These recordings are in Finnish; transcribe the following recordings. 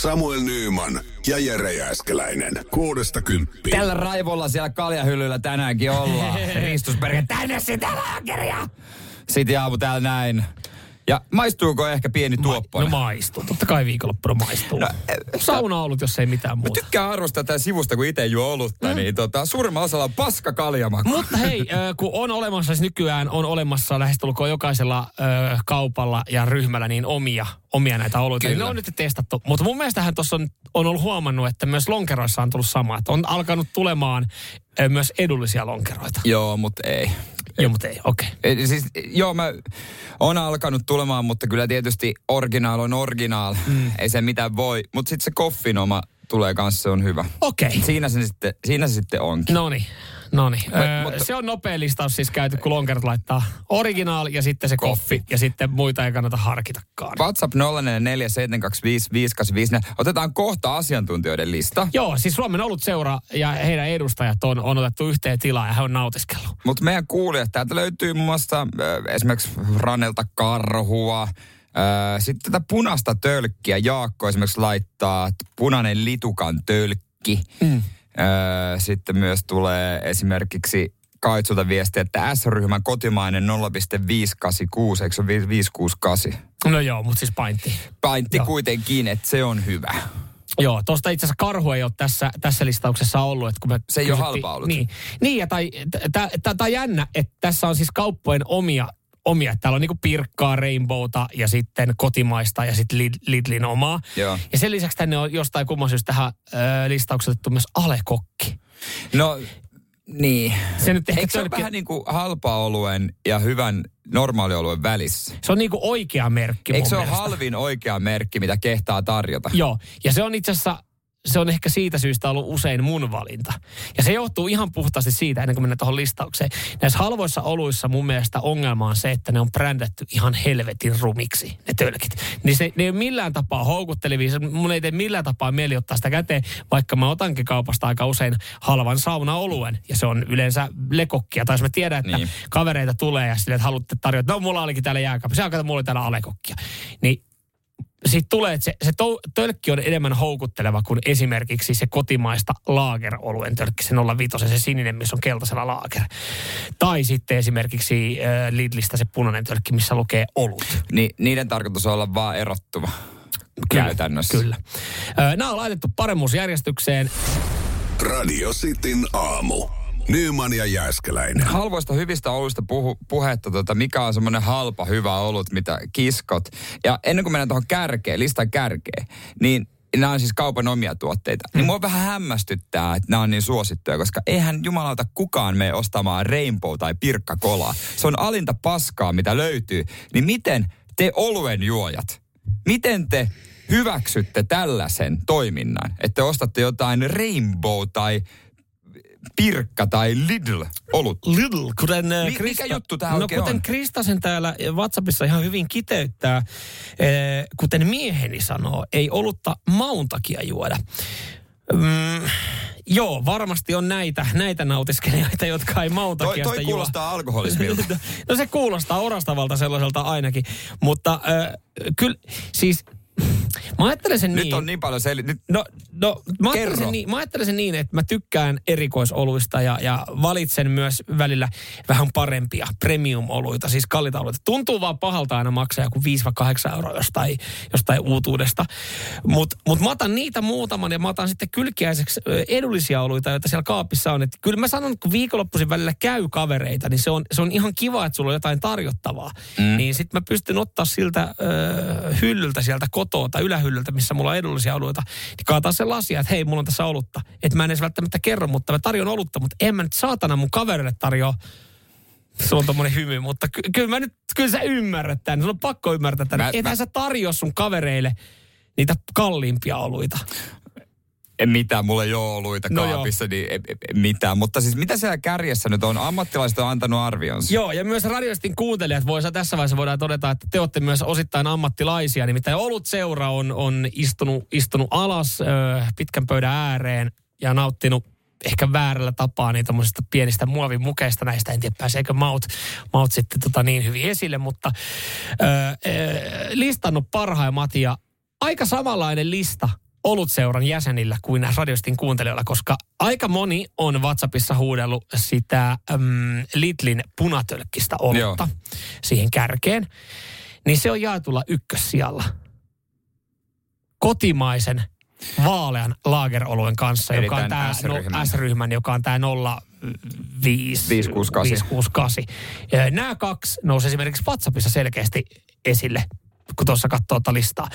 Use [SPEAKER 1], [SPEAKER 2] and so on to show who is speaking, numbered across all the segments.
[SPEAKER 1] Samuel Nyyman ja Jere Jääskeläinen. Kuudesta kymppiä.
[SPEAKER 2] Tällä raivolla siellä kaljahyllyllä tänäänkin ollaan. Ristusperke, tänne sitä laakeria! Sitten aamu täällä näin. Ja maistuuko ehkä pieni tuoppo?
[SPEAKER 3] No maistuu. Totta kai viikonloppuna maistuu. No, Sauna ollut, jos ei mitään muuta.
[SPEAKER 2] Mä tykkään arvostaa tätä sivusta, kun itse juo olutta, mm. niin tota, suurimman osalla on paska kaljamaku.
[SPEAKER 3] Mutta hei, kun on olemassa, siis nykyään on olemassa lähestulkoon jokaisella ö, kaupalla ja ryhmällä niin omia, omia näitä oluita. Niin ne on nyt testattu. Mutta mun mielestähän tuossa on, on ollut huomannut, että myös lonkeroissa on tullut sama. Että on alkanut tulemaan myös edullisia lonkeroita.
[SPEAKER 2] Joo, mutta ei.
[SPEAKER 3] Joo, mutta ei, okei. Okay.
[SPEAKER 2] Siis, joo, mä on alkanut tulemaan, mutta kyllä tietysti originaal on originaal. Mm. Ei se mitään voi. Mutta sitten se koffinoma tulee kanssa, se on hyvä.
[SPEAKER 3] Okei. Okay.
[SPEAKER 2] Siinä se sitten, siinä se sitten onkin.
[SPEAKER 3] No niin. No niin. Se on nopea listaus siis käyty, kun lonkerit laittaa originaal ja sitten se koffi. koffi. Ja sitten muita ei kannata harkitakaan.
[SPEAKER 2] WhatsApp 0447255854. Otetaan kohta asiantuntijoiden lista.
[SPEAKER 3] Joo, siis Suomen ollut seura ja heidän edustajat on, on otettu yhteen tilaa ja he on nautiskellut.
[SPEAKER 2] Mutta meidän kuulijat, täältä löytyy muun muassa äh, esimerkiksi Ranelta Karhua, sitten tätä punaista tölkkiä Jaakko esimerkiksi laittaa punainen litukan tölkki. Mm. Sitten myös tulee esimerkiksi Kaitsulta viesti, että S-ryhmän kotimainen 0,586, eikö se ole 568?
[SPEAKER 3] No joo, mutta siis paintti.
[SPEAKER 2] Paintti joo. kuitenkin, että se on hyvä.
[SPEAKER 3] Joo, tuosta itse asiassa karhu ei ole tässä, tässä listauksessa ollut. Että kun me
[SPEAKER 2] se ei ole halpa ollut.
[SPEAKER 3] Niin, niin ja tai, tämä jännä, että tässä on siis kauppojen omia omia. Täällä on niinku Pirkkaa, Rainbowta ja sitten kotimaista ja sitten Lidlin omaa.
[SPEAKER 2] Joo.
[SPEAKER 3] Ja sen lisäksi tänne on jostain kumman syystä tähän ö, listaukseen otettu myös Alekokki.
[SPEAKER 2] No niin. Se nyt Eikö se ole vähän niin kuin halpa-oluen ja hyvän normaalioluen välissä?
[SPEAKER 3] Se on niin kuin oikea merkki
[SPEAKER 2] Eikö se
[SPEAKER 3] ole
[SPEAKER 2] halvin oikea merkki, mitä kehtaa tarjota?
[SPEAKER 3] Joo, ja se on itse asiassa se on ehkä siitä syystä ollut usein mun valinta. Ja se johtuu ihan puhtaasti siitä, ennen kuin mennään tuohon listaukseen. Näissä halvoissa oluissa mun mielestä ongelma on se, että ne on brändätty ihan helvetin rumiksi, ne tölkit. Niin se, ne ei ole millään tapaa houkuttelevia. Mun ei tee millään tapaa mieli ottaa sitä käteen, vaikka mä otankin kaupasta aika usein halvan sauna-oluen. Ja se on yleensä lekokkia. Tai jos mä tiedän, että niin. kavereita tulee ja sille, että haluatte tarjota, no mulla olikin täällä jääkaappi, se mulla oli täällä alekokkia. Niin siitä tulee, että se, se to, tölkki on enemmän houkutteleva kuin esimerkiksi se kotimaista laageroluen tölkki, se 05, se sininen, missä on keltaisella laager. Tai sitten esimerkiksi äh, Lidlistä se punainen tölkki, missä lukee olut.
[SPEAKER 2] Ni, niiden tarkoitus on olla vaan erottuva
[SPEAKER 3] kyllä,
[SPEAKER 2] käytännössä.
[SPEAKER 3] Kyllä. Äh, nämä on laitettu paremmuusjärjestykseen.
[SPEAKER 1] Radio Cityn aamu. Nyman ja Jääskeläinen.
[SPEAKER 2] Halvoista hyvistä oluista puhu, puhetta, tota, mikä on semmoinen halpa hyvä olut, mitä kiskot. Ja ennen kuin mennään tuohon kärkeen, listan kärkeen, niin nämä on siis kaupan omia tuotteita. Niin mm. Niin mua vähän hämmästyttää, että nämä on niin suosittuja, koska eihän jumalauta kukaan mene ostamaan Rainbow tai Pirkka Kolaa. Se on alinta paskaa, mitä löytyy. Niin miten te oluen juojat, miten te hyväksytte tällaisen toiminnan, että ostatte jotain Rainbow tai Pirkka tai Lidl olut?
[SPEAKER 3] Lidl, kuten Mi-
[SPEAKER 2] Krista, mikä juttu tämä
[SPEAKER 3] No kuten
[SPEAKER 2] on?
[SPEAKER 3] Kristasen täällä WhatsAppissa ihan hyvin kiteyttää, eh, kuten mieheni sanoo, ei olutta maun takia juoda. Mm, Joo, varmasti on näitä, näitä nautiskelijoita, jotka ei mauta
[SPEAKER 2] toi, toi kuulostaa juo. alkoholismilta.
[SPEAKER 3] no se kuulostaa orastavalta sellaiselta ainakin. Mutta äh, kyllä, siis Mä ajattelen sen
[SPEAKER 2] Nyt
[SPEAKER 3] niin.
[SPEAKER 2] on niin paljon seli... Nyt
[SPEAKER 3] no, no, mä, ajattelen sen niin, mä ajattelen sen niin, että mä tykkään erikoisoluista ja, ja valitsen myös välillä vähän parempia premium-oluita, siis kalliita oluita. Tuntuu vaan pahalta aina maksaa joku 5-8 euroa jostain, jostain uutuudesta. Mutta mut mä otan niitä muutaman ja mä otan sitten kylkiäiseksi edullisia oluita, joita siellä kaapissa on. Et kyllä mä sanon, että kun viikonloppuisin välillä käy kavereita, niin se on, se on ihan kiva, että sulla on jotain tarjottavaa. Mm. Niin sitten mä pystyn ottaa siltä ö, hyllyltä sieltä kotoa tai ylähyllyltä, missä mulla on edullisia oluita, niin kaataa se lasia, että hei, mulla on tässä olutta. Että mä en edes välttämättä kerro, mutta mä tarjon olutta, mutta en mä nyt saatana mun kaverille tarjoa se on tommonen hymy, mutta ky- kyllä mä nyt, kyllä sä ymmärrät tämän. Sulla on pakko ymmärtää tämän. Ethän mä... sä tarjoa sun kavereille niitä kalliimpia oluita.
[SPEAKER 2] En mitään, mulla ei ole oluita
[SPEAKER 3] No
[SPEAKER 2] kaapissa, niin en, en mitään. Mutta siis mitä siellä kärjessä nyt on? Ammattilaiset on antanut arvionsa.
[SPEAKER 3] Joo, ja myös radioistin kuuntelijat, voisi tässä vaiheessa voidaan todeta, että te olette myös osittain ammattilaisia. Nimittäin Olut Seura on, on istunut, istunut alas ö, pitkän pöydän ääreen ja nauttinut ehkä väärällä tapaa niin tämmöisistä pienistä muovimukeista näistä. En tiedä, pääseekö maut, maut sitten tota niin hyvin esille, mutta ö, ö, listannut parhaimmat ja aika samanlainen lista Olutseuran jäsenillä kuin radiostin kuuntelijoilla, koska aika moni on WhatsAppissa huudellut sitä äm, Lidlin punatölkkistä olutta
[SPEAKER 2] Joo.
[SPEAKER 3] siihen kärkeen. Niin se on jaetulla ykkössijalla. Kotimaisen vaalean laageroluen kanssa,
[SPEAKER 2] Eli
[SPEAKER 3] joka on tämä
[SPEAKER 2] S-ryhmän.
[SPEAKER 3] S-ryhmän, joka on tämä 05
[SPEAKER 2] 568.
[SPEAKER 3] 568. Ja Nämä kaksi nousi esimerkiksi WhatsAppissa selkeästi esille kun tuossa katsoo tuota listaa.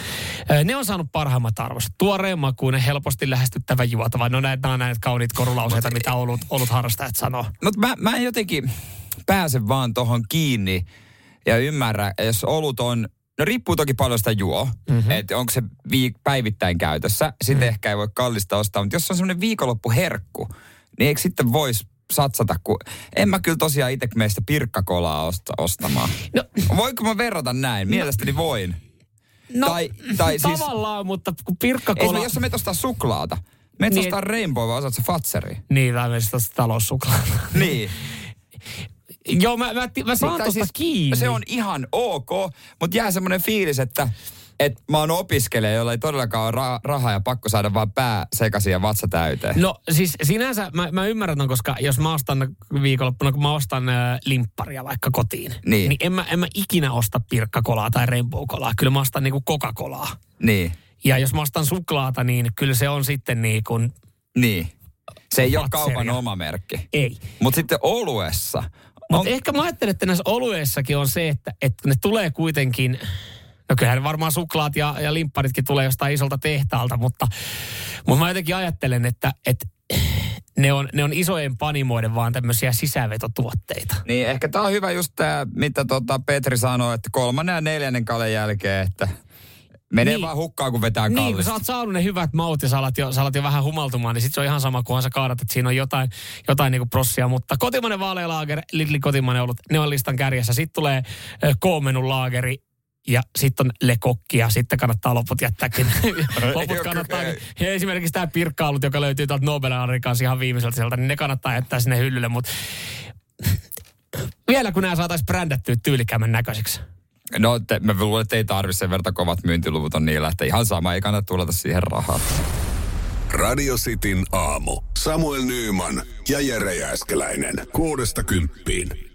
[SPEAKER 3] Ne on saanut parhaimmat arvostot. Tuoreen makuinen, helposti lähestyttävä juotava. No näitä, nämä on näitä kauniit korulauseita, mitä olut, olut harrastajat sanoo.
[SPEAKER 2] Mutta mä, mä en jotenkin pääse vaan tohon kiinni ja ymmärrä, jos olut on, no riippuu toki paljon sitä juo, mm-hmm. että onko se viik- päivittäin käytössä, sitten mm. ehkä ei voi kallista ostaa, mutta jos on semmoinen viikonloppuherkku, niin eikö sitten voisi satsata, kun en mä kyllä tosiaan itse meistä pirkkakolaa osta, ostamaan.
[SPEAKER 3] No,
[SPEAKER 2] Voinko mä verrata näin? Mielestäni voin.
[SPEAKER 3] no
[SPEAKER 2] Tai- tai siis-
[SPEAKER 3] tavallaan, mutta kun
[SPEAKER 2] Ei,
[SPEAKER 3] pirkkakola...
[SPEAKER 2] jos sä menet ostaa suklaata, menet
[SPEAKER 3] Niin,
[SPEAKER 2] ostaa Rainbow vai osaat sä Fatseri?
[SPEAKER 3] Niin, vähän myös tuosta taloussuklaata.
[SPEAKER 2] Niin.
[SPEAKER 3] Joo, mä, mä, mä saan
[SPEAKER 2] Tai
[SPEAKER 3] tuosta kiinni.
[SPEAKER 2] Se on ihan ok, mutta jää semmoinen fiilis, että et mä oon opiskelija, jolla ei todellakaan ole ra- rahaa ja pakko saada vaan pää sekaisin ja vatsa täyteen.
[SPEAKER 3] No siis sinänsä mä, mä ymmärrän ton, koska jos mä ostan viikonloppuna, kun mä ostan äh, limpparia vaikka kotiin,
[SPEAKER 2] Niin.
[SPEAKER 3] niin en, mä, en mä ikinä osta pirkkakolaa tai rainbow-kolaa. Kyllä mä ostan niinku Coca-Colaa.
[SPEAKER 2] Niin,
[SPEAKER 3] Ja jos mä ostan suklaata, niin kyllä se on sitten niin kuin,
[SPEAKER 2] niin. Se ei ole kaupan oma merkki.
[SPEAKER 3] ei.
[SPEAKER 2] Mutta sitten oluessa,
[SPEAKER 3] Mutta
[SPEAKER 2] on,
[SPEAKER 3] ehkä mä ajattelen, että näissä olueissakin on se, että, että ne tulee kuitenkin, no kyllähän varmaan suklaat ja, ja limpparitkin tulee jostain isolta tehtaalta, mutta, mutta mä jotenkin ajattelen, että, että ne on, ne on isojen panimoiden vaan tämmöisiä sisävetotuotteita.
[SPEAKER 2] niin ehkä tää on hyvä just tää, mitä tota Petri sanoi, että kolmannen ja neljännen kallen jälkeen, että menee
[SPEAKER 3] Niin.
[SPEAKER 2] vaan hukkaan, kun vetää
[SPEAKER 3] Niin, kun
[SPEAKER 2] kallista.
[SPEAKER 3] sä oot saanut ne hyvät maut ja sä alat jo, sä alat jo vähän humaltumaan, niin sit se on ihan sama, kunhan sä kaadat, että siinä on jotain, jotain niinku prossia. Mutta kotimainen vaalealaager, Lidli kotimainen ollut, ne on listan kärjessä. Sitten tulee K-menun laageri, ja sitten on lekokki ja sitten kannattaa loput jättääkin. loput kannattaa. Ja esimerkiksi tämä pirkkailut, joka löytyy tuolta Nobel kanssa ihan viimeiseltä sieltä, niin ne kannattaa jättää sinne hyllylle. Mutta vielä kun nämä saataisiin brändättyä tyylikämmän näköiseksi.
[SPEAKER 2] No, te, mä luulen, että ei tarvitse sen verta kovat myyntiluvut on niillä, että ihan sama, ei kannata tullata siihen rahaa.
[SPEAKER 1] Radio Cityn aamu. Samuel Nyyman ja Jere Jääskeläinen. Kuudesta kymppiin.